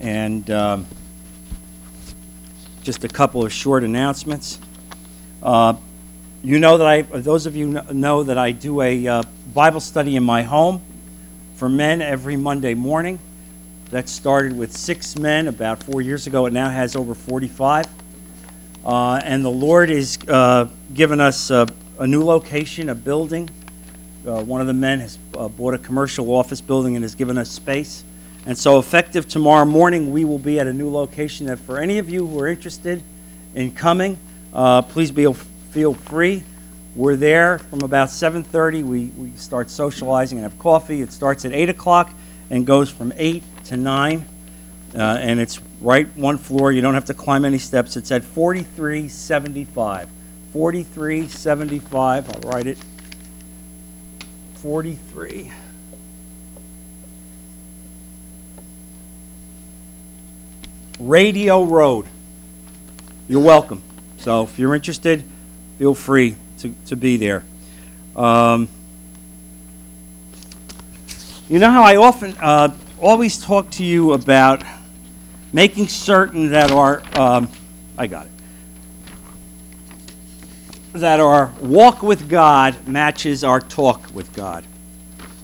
And um, just a couple of short announcements. Uh, you know that I, those of you know that I do a uh, Bible study in my home for men every Monday morning. That started with six men about four years ago. It now has over 45. Uh, and the Lord has uh, given us uh, a new location, a building. Uh, one of the men has uh, bought a commercial office building and has given us space. And so, effective tomorrow morning, we will be at a new location. That for any of you who are interested in coming, uh, please be, feel free. We're there from about 7:30. We, we start socializing and have coffee. It starts at 8 o'clock and goes from 8 to 9. Uh, and it's right one floor. You don't have to climb any steps. It's at 4375. 4375. I'll write it. 43. Radio Road. You're welcome. So if you're interested, feel free to, to be there. Um, you know how I often, uh, always talk to you about making certain that our, um, I got it, that our walk with God matches our talk with God.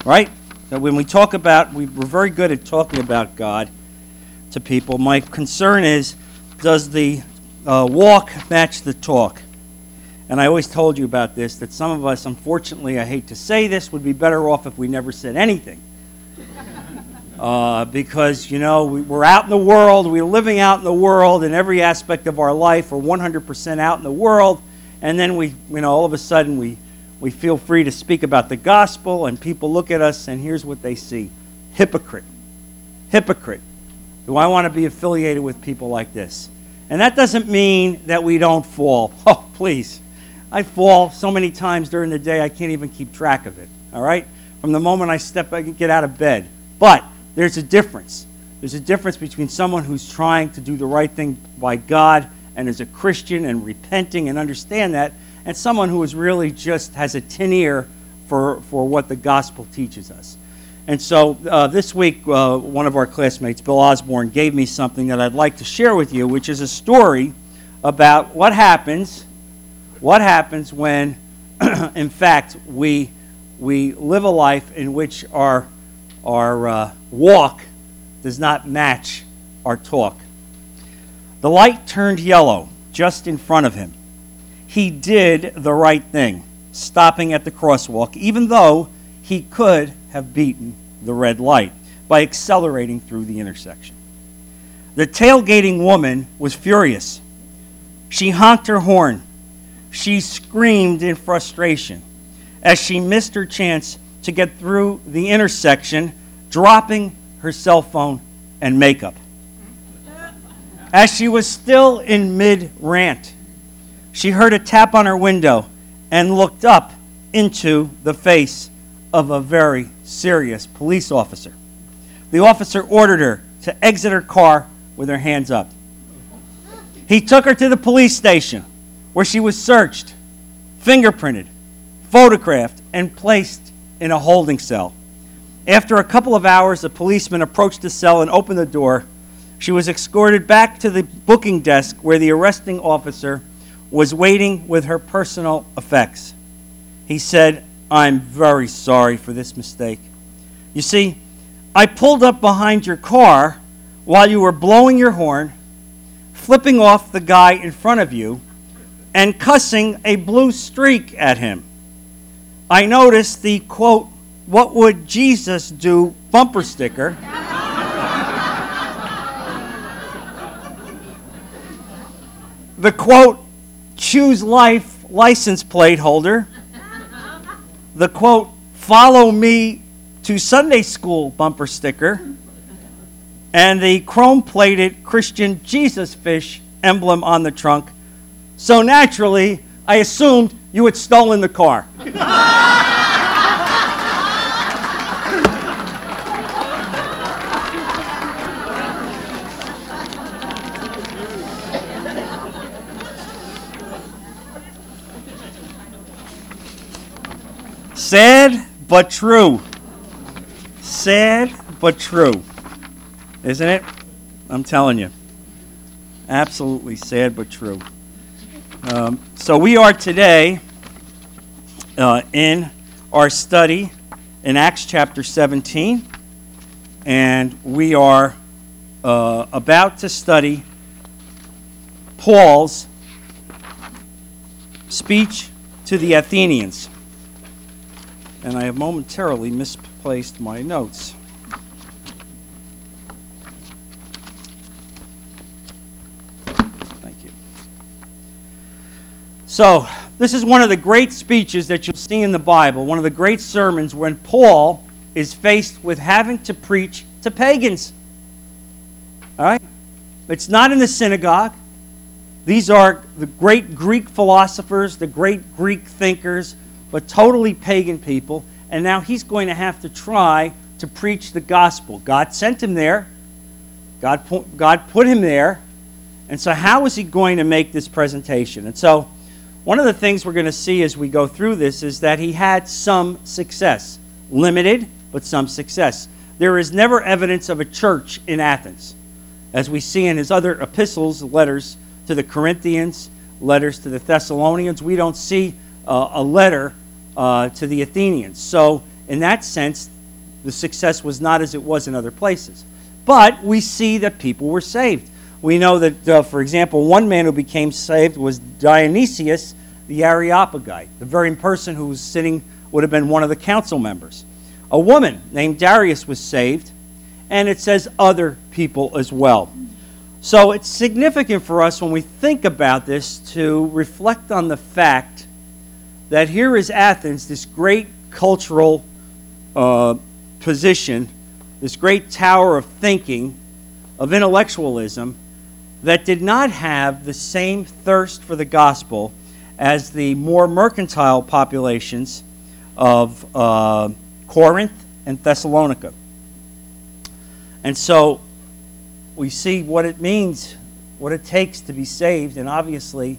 Right? That when we talk about, we, we're very good at talking about God to people. My concern is, does the uh, walk match the talk? And I always told you about this that some of us, unfortunately, I hate to say this, would be better off if we never said anything. Uh, because, you know, we, we're out in the world, we're living out in the world in every aspect of our life, we're 100% out in the world, and then we, you know, all of a sudden we, we feel free to speak about the gospel, and people look at us, and here's what they see hypocrite. Hypocrite. Do I want to be affiliated with people like this? And that doesn't mean that we don't fall. Oh, please. I fall so many times during the day, I can't even keep track of it. All right? From the moment I step, I get out of bed. But there's a difference. There's a difference between someone who's trying to do the right thing by God and is a Christian and repenting and understand that, and someone who is really just has a tin ear for, for what the gospel teaches us. And so uh, this week, uh, one of our classmates, Bill Osborne, gave me something that I'd like to share with you, which is a story about what happens, what happens when, in fact, we, we live a life in which our our uh, walk does not match our talk. The light turned yellow just in front of him. He did the right thing, stopping at the crosswalk, even though he could have beaten the red light by accelerating through the intersection. The tailgating woman was furious. She honked her horn. She screamed in frustration as she missed her chance to get through the intersection, dropping her cell phone and makeup. As she was still in mid rant, she heard a tap on her window and looked up into the face of a very serious police officer. The officer ordered her to exit her car with her hands up. He took her to the police station where she was searched, fingerprinted, photographed, and placed in a holding cell. After a couple of hours, a policeman approached the cell and opened the door. She was escorted back to the booking desk where the arresting officer was waiting with her personal effects. He said, I'm very sorry for this mistake. You see, I pulled up behind your car while you were blowing your horn, flipping off the guy in front of you, and cussing a blue streak at him. I noticed the quote, What would Jesus do bumper sticker. the quote, Choose life license plate holder. The quote, Follow me to Sunday school bumper sticker. And the chrome plated Christian Jesus fish emblem on the trunk. So naturally, I assumed you had stolen the car. Sad but true. Sad but true. Isn't it? I'm telling you. Absolutely sad but true. Um, so we are today uh, in our study in Acts chapter 17, and we are uh, about to study Paul's speech to the Athenians. And I have momentarily misplaced my notes. Thank you. So, this is one of the great speeches that you'll see in the Bible, one of the great sermons when Paul is faced with having to preach to pagans. All right? It's not in the synagogue. These are the great Greek philosophers, the great Greek thinkers, but totally pagan people. And now he's going to have to try to preach the gospel. God sent him there, God, God put him there. And so, how is he going to make this presentation? And so, one of the things we're going to see as we go through this is that he had some success. Limited, but some success. There is never evidence of a church in Athens. As we see in his other epistles, letters, to the Corinthians, letters to the Thessalonians. We don't see uh, a letter uh, to the Athenians. So, in that sense, the success was not as it was in other places. But we see that people were saved. We know that, uh, for example, one man who became saved was Dionysius the Areopagite, the very person who was sitting, would have been one of the council members. A woman named Damaris was saved, and it says other people as well. So it's significant for us when we think about this to reflect on the fact that here is Athens, this great cultural uh, position, this great tower of thinking, of intellectualism, that did not have the same thirst for the gospel as the more mercantile populations of uh, Corinth and Thessalonica. And so we see what it means, what it takes to be saved, and obviously,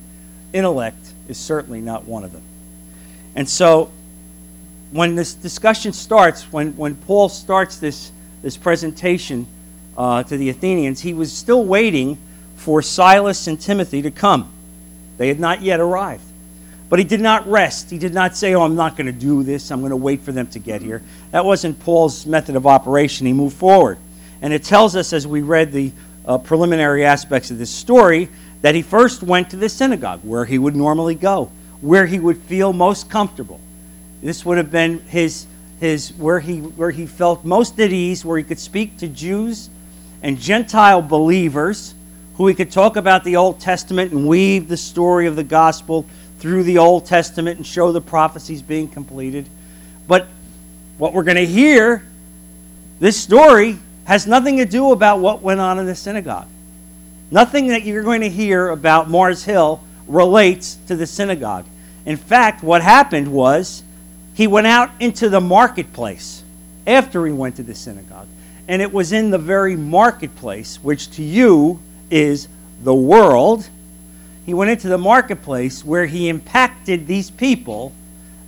intellect is certainly not one of them. And so, when this discussion starts, when, when Paul starts this, this presentation uh, to the Athenians, he was still waiting for Silas and Timothy to come. They had not yet arrived. But he did not rest. He did not say, Oh, I'm not going to do this. I'm going to wait for them to get here. That wasn't Paul's method of operation. He moved forward. And it tells us, as we read the uh, preliminary aspects of this story, that he first went to the synagogue, where he would normally go, where he would feel most comfortable. This would have been his, his where, he, where he felt most at ease, where he could speak to Jews and Gentile believers, who he could talk about the Old Testament and weave the story of the gospel through the Old Testament and show the prophecies being completed. But what we're going to hear, this story, has nothing to do about what went on in the synagogue. Nothing that you're going to hear about Mars Hill relates to the synagogue. In fact, what happened was he went out into the marketplace after he went to the synagogue. And it was in the very marketplace, which to you is the world. He went into the marketplace where he impacted these people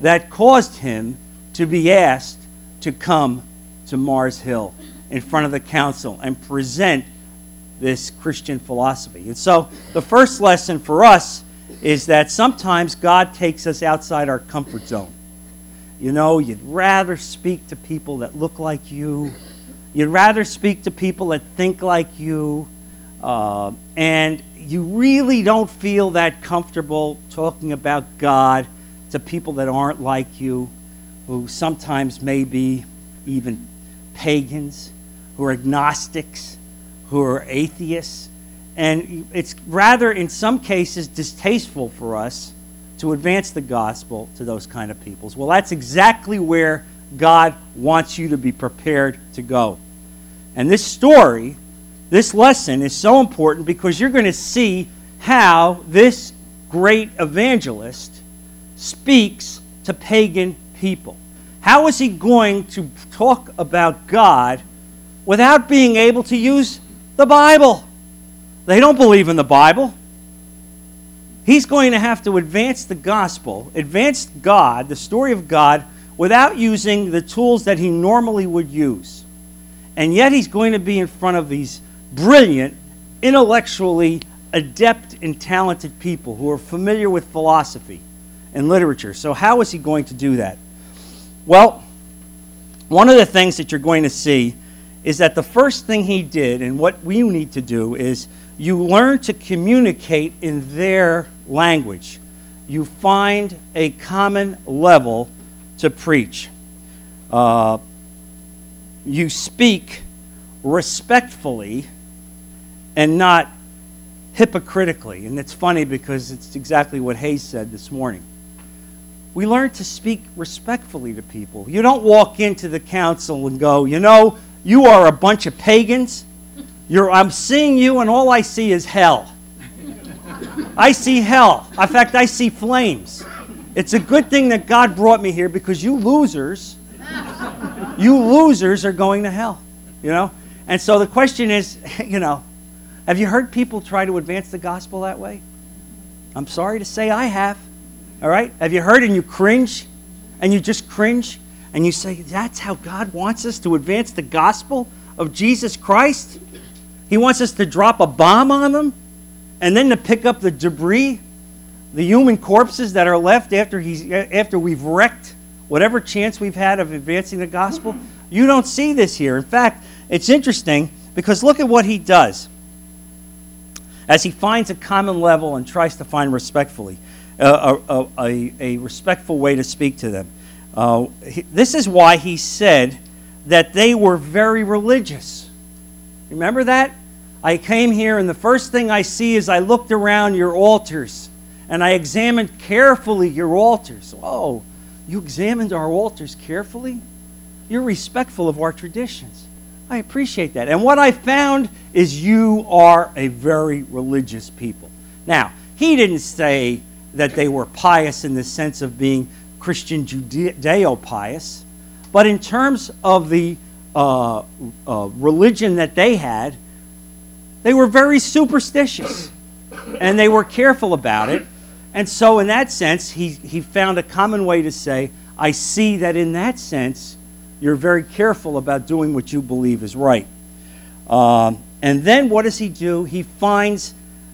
that caused him to be asked to come to Mars Hill in front of the council and present this Christian philosophy. And so the first lesson for us is that sometimes God takes us outside our comfort zone. You know, you'd rather speak to people that look like you, you'd rather speak to people that think like you, uh, and you really don't feel that comfortable talking about God to people that aren't like you, who sometimes may be even pagans who are agnostics, who are atheists. And it's rather, in some cases, distasteful for us to advance the gospel to those kind of peoples. Well, that's exactly where God wants you to be prepared to go. And this story, this lesson is so important because you're going to see how this great evangelist speaks to pagan people. How is he going to talk about God without being able to use the Bible. They don't believe in the Bible. He's going to have to advance the gospel, advance God, the story of God, without using the tools that he normally would use. And yet he's going to be in front of these brilliant, intellectually adept and talented people who are familiar with philosophy and literature. So, how is he going to do that? Well, one of the things that you're going to see is that the first thing he did, and what we need to do, is you learn to communicate in their language. You find a common level to preach. Uh, you speak respectfully and not hypocritically. And it's funny because it's exactly what Hayes said this morning. We learn to speak respectfully to people. You don't walk into the council and go, you know, you are a bunch of pagans. You're, I'm seeing you, and all I see is hell. I see hell. In fact, I see flames. It's a good thing that God brought me here because you losers, you losers are going to hell. You know? And so the question is, you know, have you heard people try to advance the gospel that way? I'm sorry to say I have. All right? Have you heard and you cringe? And you just cringe? And you say, that's how God wants us to advance the gospel of Jesus Christ? He wants us to drop a bomb on them and then to pick up the debris, the human corpses that are left after, he's, after we've wrecked whatever chance we've had of advancing the gospel. You don't see this here. In fact, it's interesting because look at what he does as he finds a common level and tries to find respectfully uh, a, a, a, respectful way to speak to them. Uh, he, this is why he said that they were very religious. Remember that? I came here, and the first thing I see is I looked around your altars and I examined carefully your altars. Oh, you examined our altars carefully? You're respectful of our traditions. I appreciate that. And what I found is you are a very religious people. Now, he didn't say that they were pious in the sense of being Christian Judeo pious, but in terms of the uh, uh, religion that they had, they were very superstitious and they were careful about it. And so, in that sense, he, he found a common way to say, I see that in that sense, you're very careful about doing what you believe is right. Um, and then what does he do? He finds,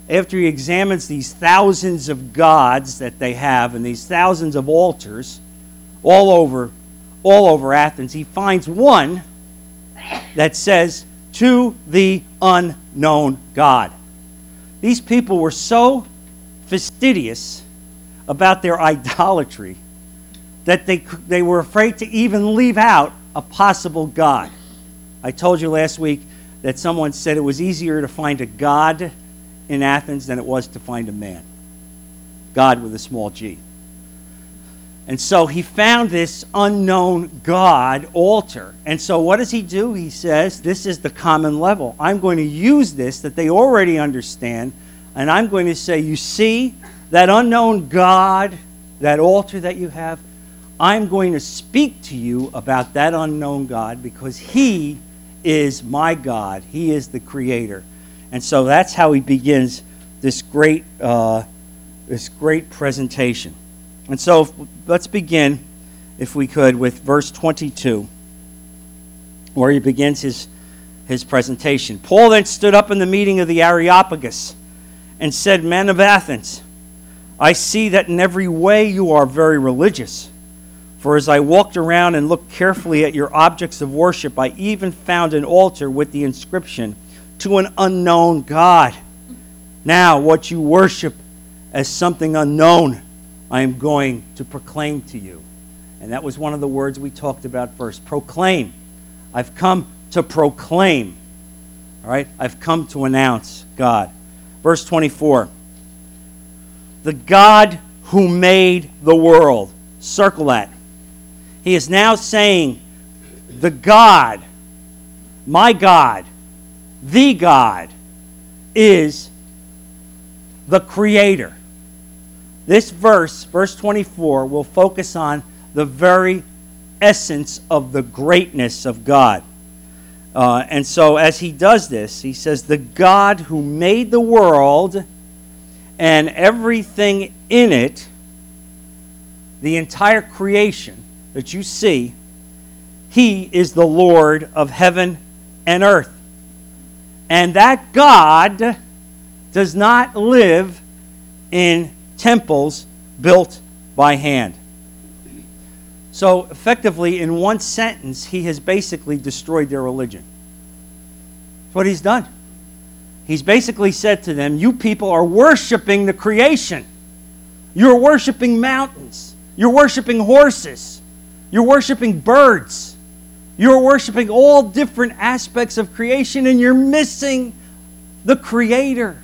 after he examines these thousands of gods that they have and these thousands of altars all over, all over Athens, he finds one that says, To the unknown God. These people were so fastidious about their idolatry that they, they were afraid to even leave out a possible God. I told you last week that someone said it was easier to find a God in Athens than it was to find a man. God with a small g. And so he found this unknown God altar. And so what does he do? He says, This is the common level. I'm going to use this that they already understand, and I'm going to say, You see, that unknown God, that altar that you have, I'm going to speak to you about that unknown God because He is my God. He is the Creator. And so that's how he begins this great, uh, this great presentation. And so let's begin, if we could, with verse 22, where he begins his, his presentation. Paul then stood up in the meeting of the Areopagus and said, Men of Athens, I see that in every way you are very religious. For as I walked around and looked carefully at your objects of worship, I even found an altar with the inscription, To an unknown God. Now, what you worship as something unknown, I am going to proclaim to you. And that was one of the words we talked about first proclaim. I've come to proclaim. All right? I've come to announce God. Verse 24 The God who made the world. Circle that. He is now saying, The God, my God, the God, is the Creator. This verse, verse 24, will focus on the very essence of the greatness of God. Uh, and so, as he does this, he says, The God who made the world and everything in it, the entire creation, that you see, He is the Lord of heaven and earth. And that God does not live in temples built by hand. So, effectively, in one sentence, he has basically destroyed their religion. That's what he's done. He's basically said to them, You people are worshiping the creation. You're worshiping mountains. You're worshiping horses. You're worshiping birds. You're worshiping all different aspects of creation, and you're missing the Creator.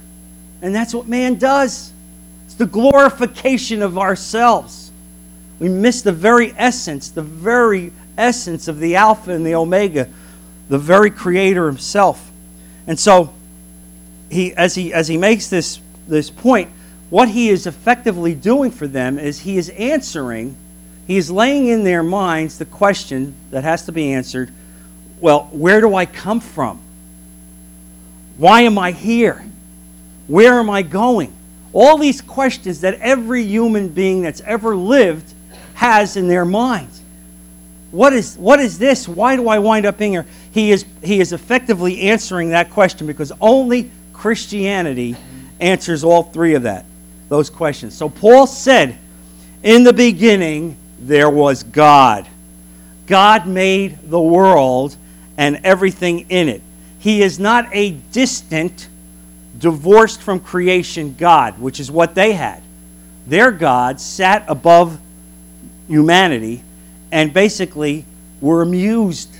And that's what man does it's the glorification of ourselves. We miss the very essence, the very essence of the Alpha and the Omega, the very Creator Himself. And so, he, as, he, as he makes this, this point, what he is effectively doing for them is he is answering, he is laying in their minds the question that has to be answered well, where do I come from? Why am I here? Where am I going? All these questions that every human being that's ever lived has in their minds. What is, what is this? Why do I wind up being here? He is, he is effectively answering that question because only Christianity answers all three of that those questions. So Paul said, In the beginning, there was God. God made the world and everything in it. He is not a distant, divorced from creation God, which is what they had. Their God sat above humanity and basically were amused.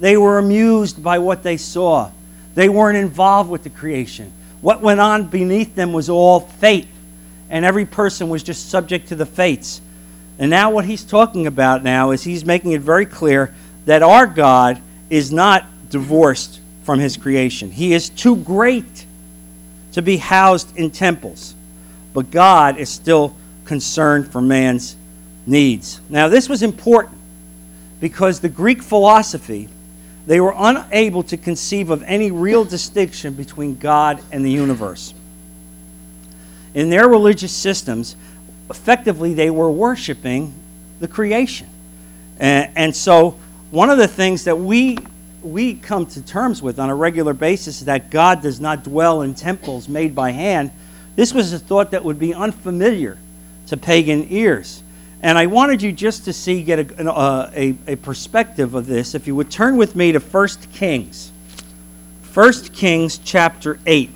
They were amused by what they saw. They weren't involved with the creation. What went on beneath them was all fate and every person was just subject to the fates. And now, what he's talking about now is he's making it very clear that our God is not divorced from his creation. He is too great to be housed in temples, but God is still concerned for man's needs. Now, this was important because the Greek philosophy, they were unable to conceive of any real distinction between God and the universe in their religious systems, effectively they were worshiping the creation. And, and, so, one of the things that we, we come to terms with on a regular basis is that God does not dwell in temples made by hand. This was a thought that would be unfamiliar to pagan ears. And I wanted you just to see, get a, uh, a, a perspective of this. If you would turn with me to 1 Kings. 1 Kings chapter 8.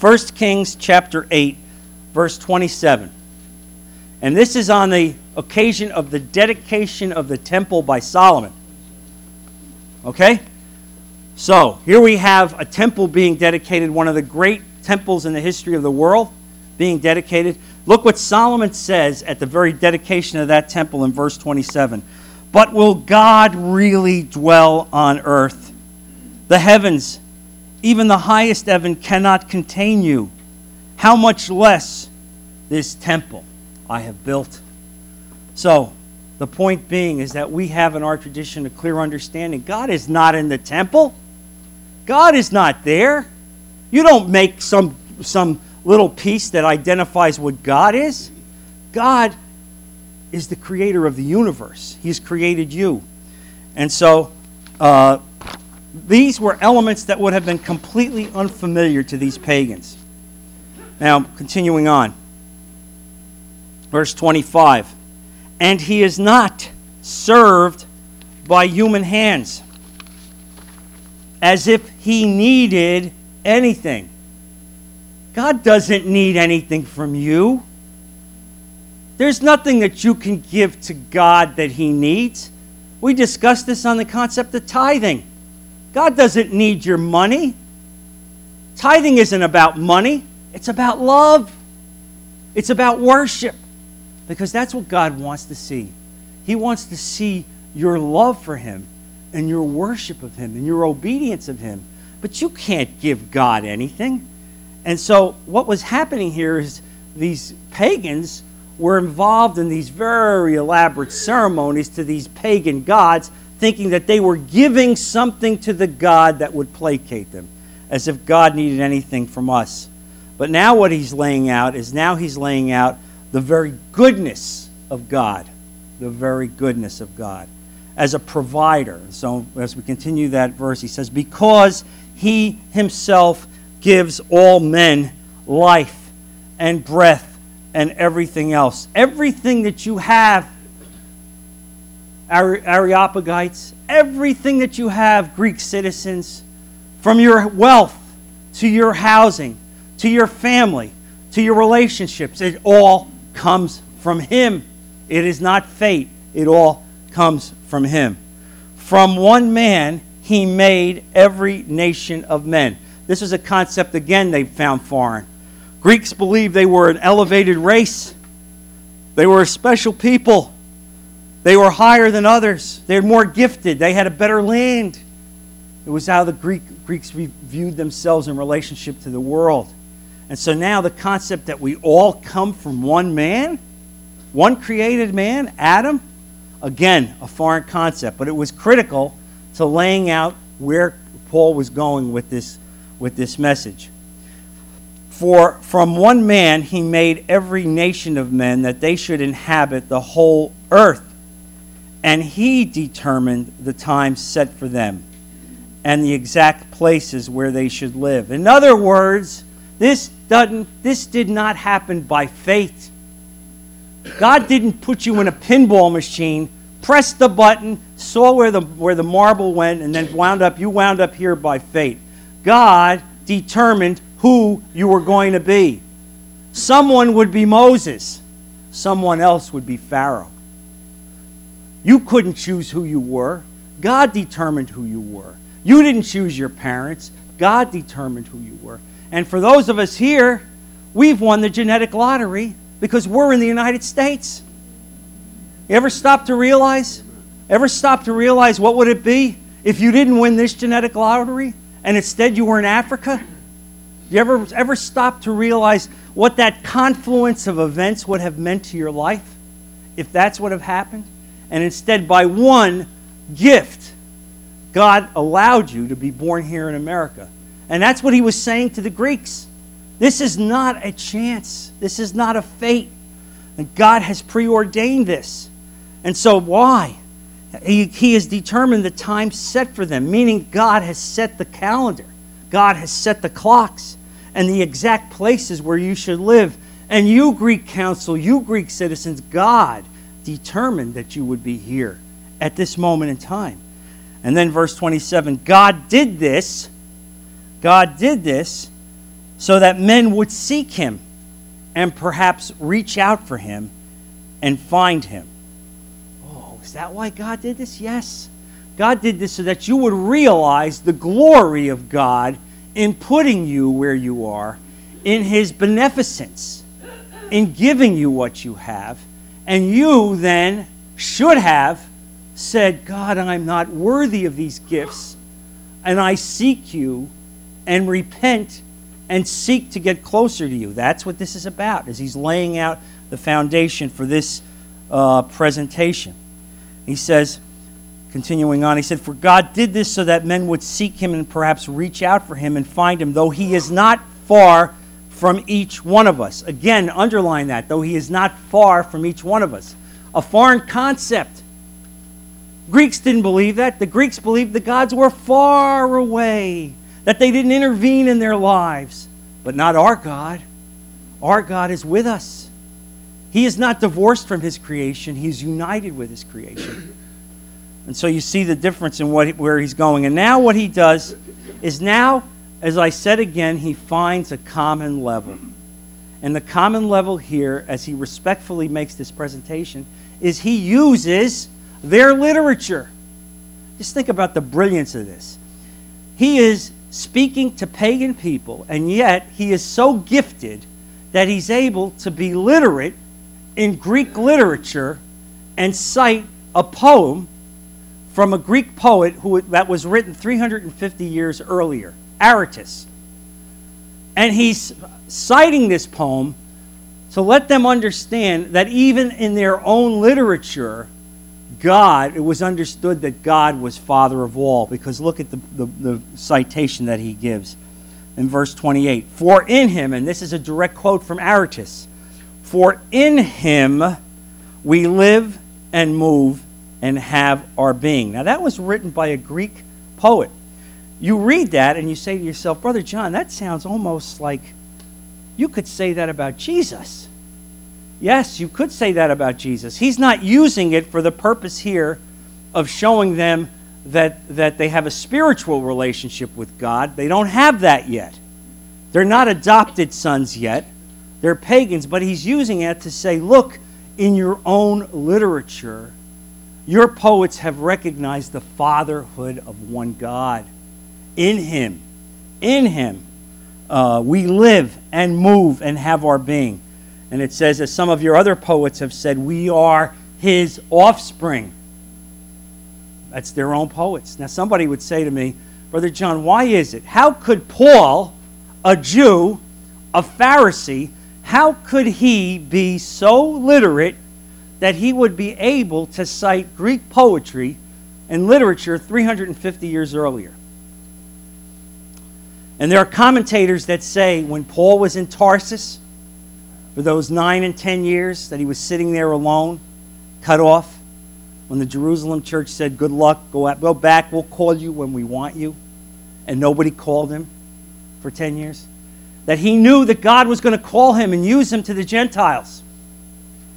1 Kings chapter 8, verse 27. And this is on the occasion of the dedication of the temple by Solomon. Okay? So, here we have a temple being dedicated, one of the great temples in the history of the world being dedicated. Look what Solomon says at the very dedication of that temple in verse 27. But will God really dwell on earth? The heavens even the highest heaven cannot contain you. How much less this temple I have built? So, the point being is that we have in our tradition a clear understanding God is not in the temple, God is not there. You don't make some, some little piece that identifies what God is. God is the creator of the universe, He's created you. And so, uh, these were elements that would have been completely unfamiliar to these pagans. Now, continuing on. Verse 25. And he is not served by human hands, as if he needed anything. God doesn't need anything from you. There's nothing that you can give to God that he needs. We discussed this on the concept of tithing. God doesn't need your money. Tithing isn't about money, it's about love, it's about worship. Because that's what God wants to see. He wants to see your love for Him and your worship of Him and your obedience of Him. But you can't give God anything. And so, what was happening here is these pagans were involved in these very elaborate ceremonies to these pagan gods thinking that they were giving something to the God that would placate them, as if God needed anything from us. But now, what he's laying out is now he's laying out the very goodness of God. The very goodness of God. as a provider. So as we continue that verse, he says, Because he himself gives all men life and breath and everything else. Everything that you have, Areopagites, everything that you have, Greek citizens, from your wealth to your housing to your family to your relationships, it all comes from Him. It is not fate, it all comes from Him. From one man, He made every nation of men. This is a concept, again, they found foreign. Greeks believed they were an elevated race, they were a special people. They were higher than others. They were more gifted. They had a better land. It was how the Greek, Greeks viewed themselves in relationship to the world. And so now the concept that we all come from one man, one created man, Adam, again, a foreign concept, but it was critical to laying out where Paul was going with this, with this message. For from one man he made every nation of men that they should inhabit the whole earth. And he determined the times set for them and the exact places where they should live. In other words, this doesn't this did not happen by faith. God didn't put you in a pinball machine, press the button, saw where the where the marble went and then wound up you wound up here by fate. God determined who you were going to be. Someone would be Moses, someone else would be Pharaoh. You couldn't choose who you were. God determined who you were. You didn't choose your parents. God determined who you were. And for those of us here, we've won the genetic lottery because we're in the United States. You ever stop to realize? Ever stop to realize what would it be if you didn't win this genetic lottery and instead you were in Africa? You ever ever stop to realize what that confluence of events would have meant to your life if that's what have happened? And instead by one gift God allowed you to be born here in America. And that's what he was saying to the Greeks. This is not a chance. This is not a fate. And God has preordained this. And so, why? He, he has determined the time set for them, meaning God has set the calendar, God has set the clocks, and the exact places where you should live. And you, Greek council, you, Greek citizens, God determined that you would be here at this moment in time. And then verse 27 God did this, God did this so that men would seek him and perhaps reach out for him and find him. Oh, is that why God did this? Yes. God did this so that you would realize the glory of God in putting you where you are, in his beneficence, in giving you what you have, and you then should have said, God, I'm not worthy of these gifts, and I seek you and repent and seek to get closer to you. That's what this is about, as he's laying out the foundation for this uh, presentation. He says, continuing on, he said, For God did this so that men would seek him and perhaps reach out for him and find him, though he is not far from each one of us. Again, underline that, though he is not far from each one of us. A foreign concept Greeks didn't believe that. The Greeks believed the gods were far away, that they didn't intervene in their lives. But not our God. Our God is with us. He is not divorced from his creation, he is united with his creation. And so you see the difference in what, where he's going. And now what he does is now, as I said again, he finds a common level. And the common level here, as he respectfully makes this presentation, is he uses their literature. Just think about the brilliance of this. He is speaking to pagan people, and yet he is so gifted that he's able to be literate in Greek literature and cite a poem from a Greek poet who, that was written 350 years earlier, Aratus. And he's citing this poem to let them understand that even in their own literature, God, it was understood that God was Father of all, because look at the, the, the, citation that he gives in verse 28. For in him, and this is a direct quote from Aratus, for in him we live and move and have our being. Now, that was written by a Greek poet. You read that and you say to yourself, Brother John, that sounds almost like you could say that about Jesus. Yes, you could say that about Jesus. He's not using it for the purpose here of showing them that, that they have a spiritual relationship with God. They don't have that yet. They're not adopted sons yet. They're pagans, but he's using it to say, look, in your own literature, your poets have recognized the fatherhood of one God. In Him, in Him, uh, we live and move and have our being. And it says, as some of your other poets have said, we are His offspring. That's their own poets. Now, somebody would say to me, Brother John, why is it? How could Paul, a Jew, a Pharisee, how could he be so literate that he would be able to cite Greek poetry and literature 350 years earlier. And there are commentators that say when Paul was in Tarsus, for those nine and ten years that he was sitting there alone, cut off, when the Jerusalem church said, Good luck, go, out, go back, we'll call you when we want you, and nobody called him for 10 years, that he knew that God was going to call him and use him to the Gentiles.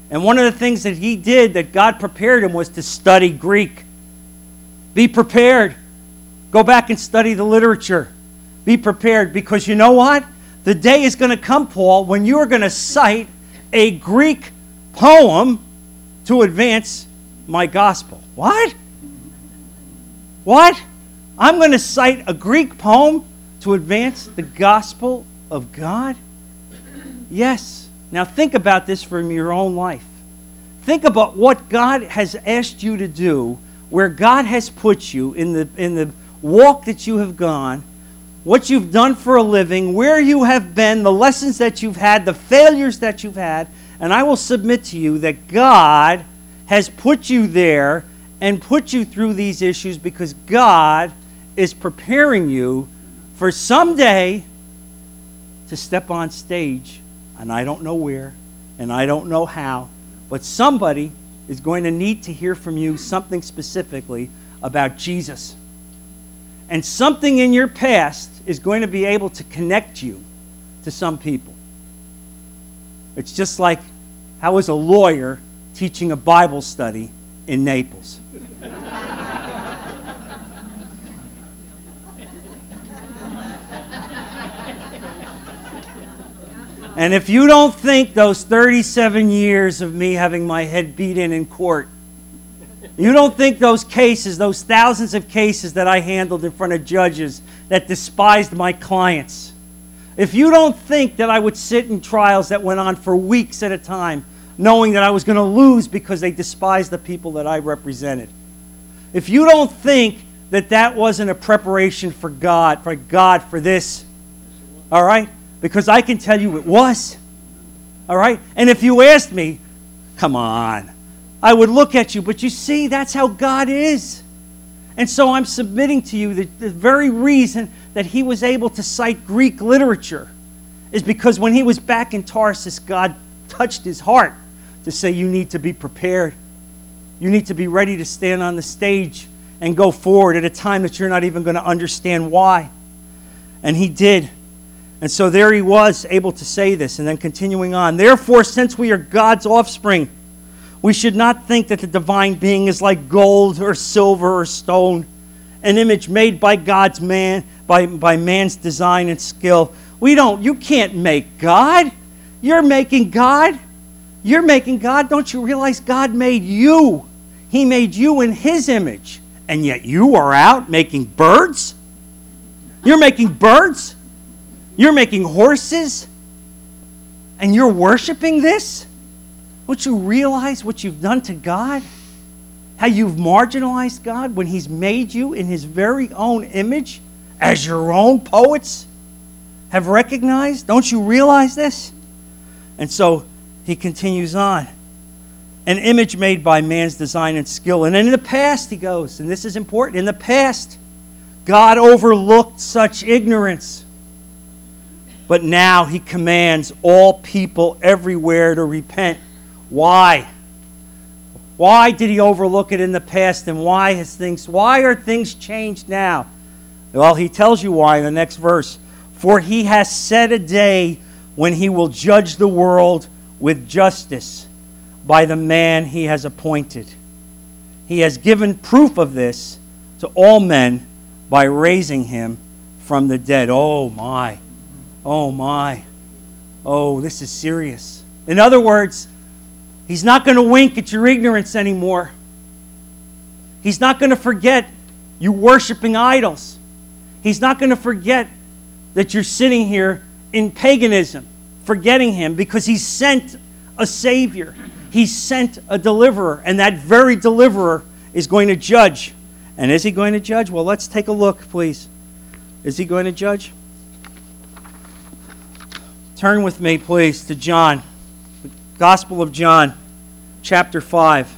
And one of the things that he did that God prepared him was to study Greek. Be prepared. Go back and study the literature. Be prepared because you know what? The day is going to come, Paul, when you are going to cite a Greek poem to advance my gospel. What? What? I'm going to cite a Greek poem to advance the gospel of God? Yes. Now, think about this from your own life. Think about what God has asked you to do, where God has put you in the, in the walk that you have gone, what you've done for a living, where you have been, the lessons that you've had, the failures that you've had. And I will submit to you that God has put you there and put you through these issues because God is preparing you for someday to step on stage and I don't know where, and I don't know how, but somebody is going to need to hear from you something specifically about Jesus. And something in your past is going to be able to connect you to some people. It's just like how was a lawyer teaching a Bible study in Naples? And if you don't think those 37 years of me having my head beat in in court, you don't think those cases, those thousands of cases that I handled in front of judges that despised my clients, if you don't think that I would sit in trials that went on for weeks at a time, knowing that I was going to lose because they despised the people that I represented, if you don't think that that wasn't a preparation for God, for God for this, all right? because I can tell you it was. All right? And if you asked me, come on, I would look at you. But you see, that's how God is. And so I'm submitting to you that the very reason that he was able to cite Greek literature is because when he was back in Tarsus, God touched his heart to say, You need to be prepared. You need to be ready to stand on the stage and go forward at a time that you're not even going to understand why. And he did. And so there he was, able to say this, and then continuing on. Therefore, since we are God's offspring, we should not think that the divine being is like gold or silver or stone, an image made by God's man, by, by man's design and skill. We don't, you can't make God. You're making God. You're making God. Don't you realize God made you? He made you in His image. And yet you are out making birds? You're making birds? You're making horses and you're worshiping this? Don't you realize what you've done to God? How you've marginalized God when He's made you in His very own image, as your own poets have recognized? Don't you realize this? And so he continues on. An image made by man's design and skill. And in the past, he goes, and this is important, in the past, God overlooked such ignorance but now he commands all people everywhere to repent. Why? Why did he overlook it in the past and why has things why are things changed now? Well, he tells you why in the next verse. For he has set a day when he will judge the world with justice by the man he has appointed. He has given proof of this to all men by raising him from the dead. Oh my. Oh my. Oh, this is serious. In other words, he's not going to wink at your ignorance anymore. He's not going to forget you worshiping idols. He's not going to forget that you're sitting here in paganism, forgetting him because he sent a Savior. He sent a deliverer, and that very deliverer is going to judge. And is he going to judge? Well, let's take a look, please. Is he going to judge? Turn with me, please, to John, Gospel of John, chapter 5.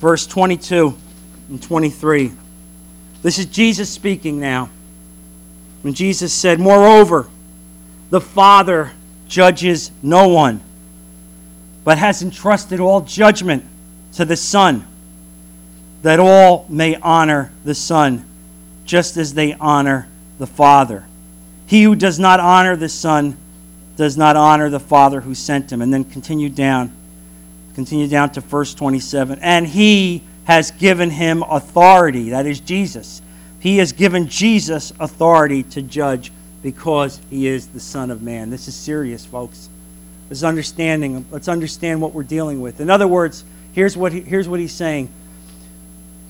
verse 22 and 23. This is Jesus speaking now. When Jesus said, Moreover, the Father judges no one, but has entrusted all judgment to the Son, that all may honor the Son, just as they honor the Father. He who does not honor the Son does not honor the Father who sent him. And then continue down Continue down to verse 27. And he has given him authority. That is Jesus. He has given Jesus authority to judge because he is the Son of Man. This is serious, folks. This is understanding. Let's understand what we're dealing with. In other words, here's what, he, here's what he's saying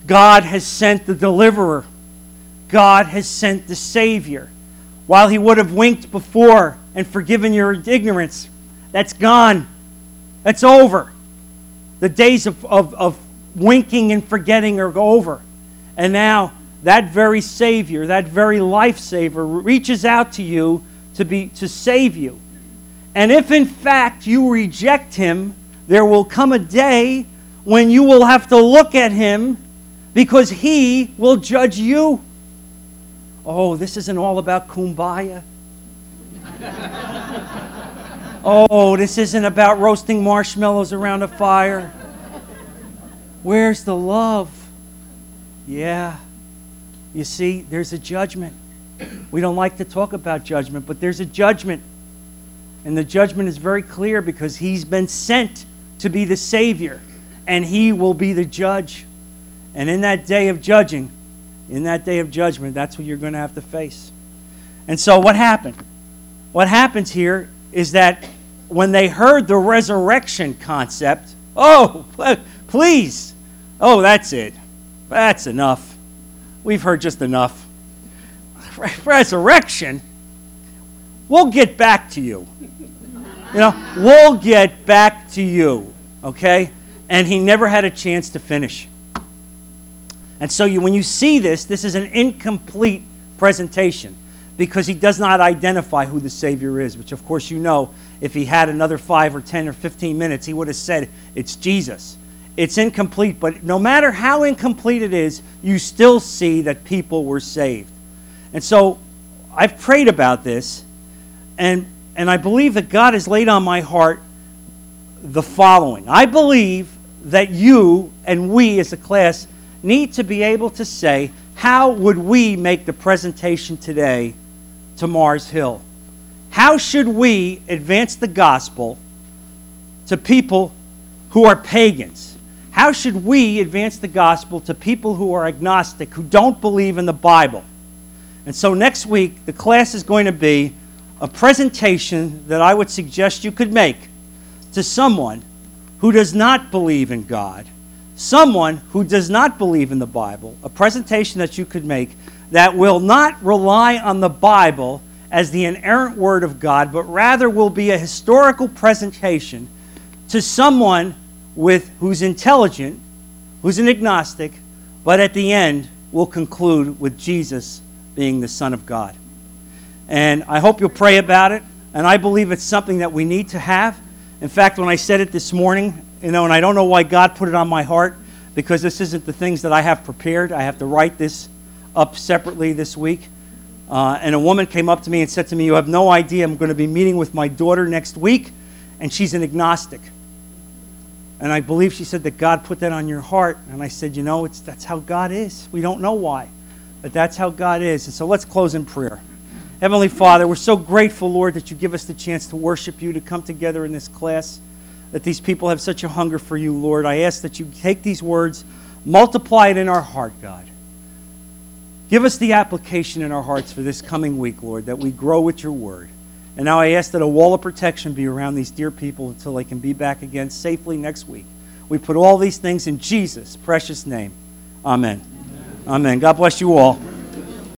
God has sent the deliverer, God has sent the Savior. While he would have winked before and forgiven your ignorance, that's gone. That's over. The days of, of, of winking and forgetting are over. And now that very Savior, that very life saver, reaches out to you to, be, to save you. And if in fact you reject him, there will come a day when you will have to look at him because he will judge you. Oh, this isn't all about kumbaya. Oh, this isn't about roasting marshmallows around a fire. Where's the love? Yeah. You see, there's a judgment. We don't like to talk about judgment, but there's a judgment. And the judgment is very clear because he's been sent to be the Savior, and he will be the judge. And in that day of judging, in that day of judgment, that's what you're going to have to face. And so, what happened? What happens here is that when they heard the resurrection concept, oh, please, oh, that's it. That's enough. We've heard just enough. Resurrection? We'll get back to you. You know, we'll get back to you. Okay? And he never had a chance to finish. And so you, when you see this, this is an incomplete presentation because he does not identify who the Savior is, which, of course, you know, if he had another five or 10 or 15 minutes, he would have said, It's Jesus. It's incomplete, but no matter how incomplete it is, you still see that people were saved. And so I've prayed about this, and, and I believe that God has laid on my heart the following I believe that you and we as a class need to be able to say, How would we make the presentation today to Mars Hill? How should we advance the gospel to people who are pagans? How should we advance the gospel to people who are agnostic, who don't believe in the Bible? And so next week, the class is going to be a presentation that I would suggest you could make to someone who does not believe in God, someone who does not believe in the Bible, a presentation that you could make that will not rely on the Bible as the inerrant Word of God, but rather will be a historical presentation to someone with who's intelligent, who's an agnostic, but at the end will conclude with Jesus being the Son of God. And I hope you'll pray about it, and I believe it's something that we need to have. In fact, when I said it this morning You know, and I don't know why God put it on my heart because this isn't the things that I have prepared. I have to write this up separately this week. Uh, and a woman came up to me and said to me, You have no idea. I'm going to be meeting with my daughter next week, and she's an agnostic. And I believe she said that God put that on your heart. And I said, You know, it's, that's how God is. We don't know why, but that's how God is. And so let's close in prayer. Heavenly Father, we're so grateful, Lord, that you give us the chance to worship you, to come together in this class, that these people have such a hunger for you, Lord. I ask that you take these words, multiply it in our heart, God. Give us the application in our hearts for this coming week, Lord, that we grow with your word. And now I ask that a wall of protection be around these dear people until they can be back again safely next week. We put all these things in Jesus' precious name. Amen. Amen. Amen. God bless you all.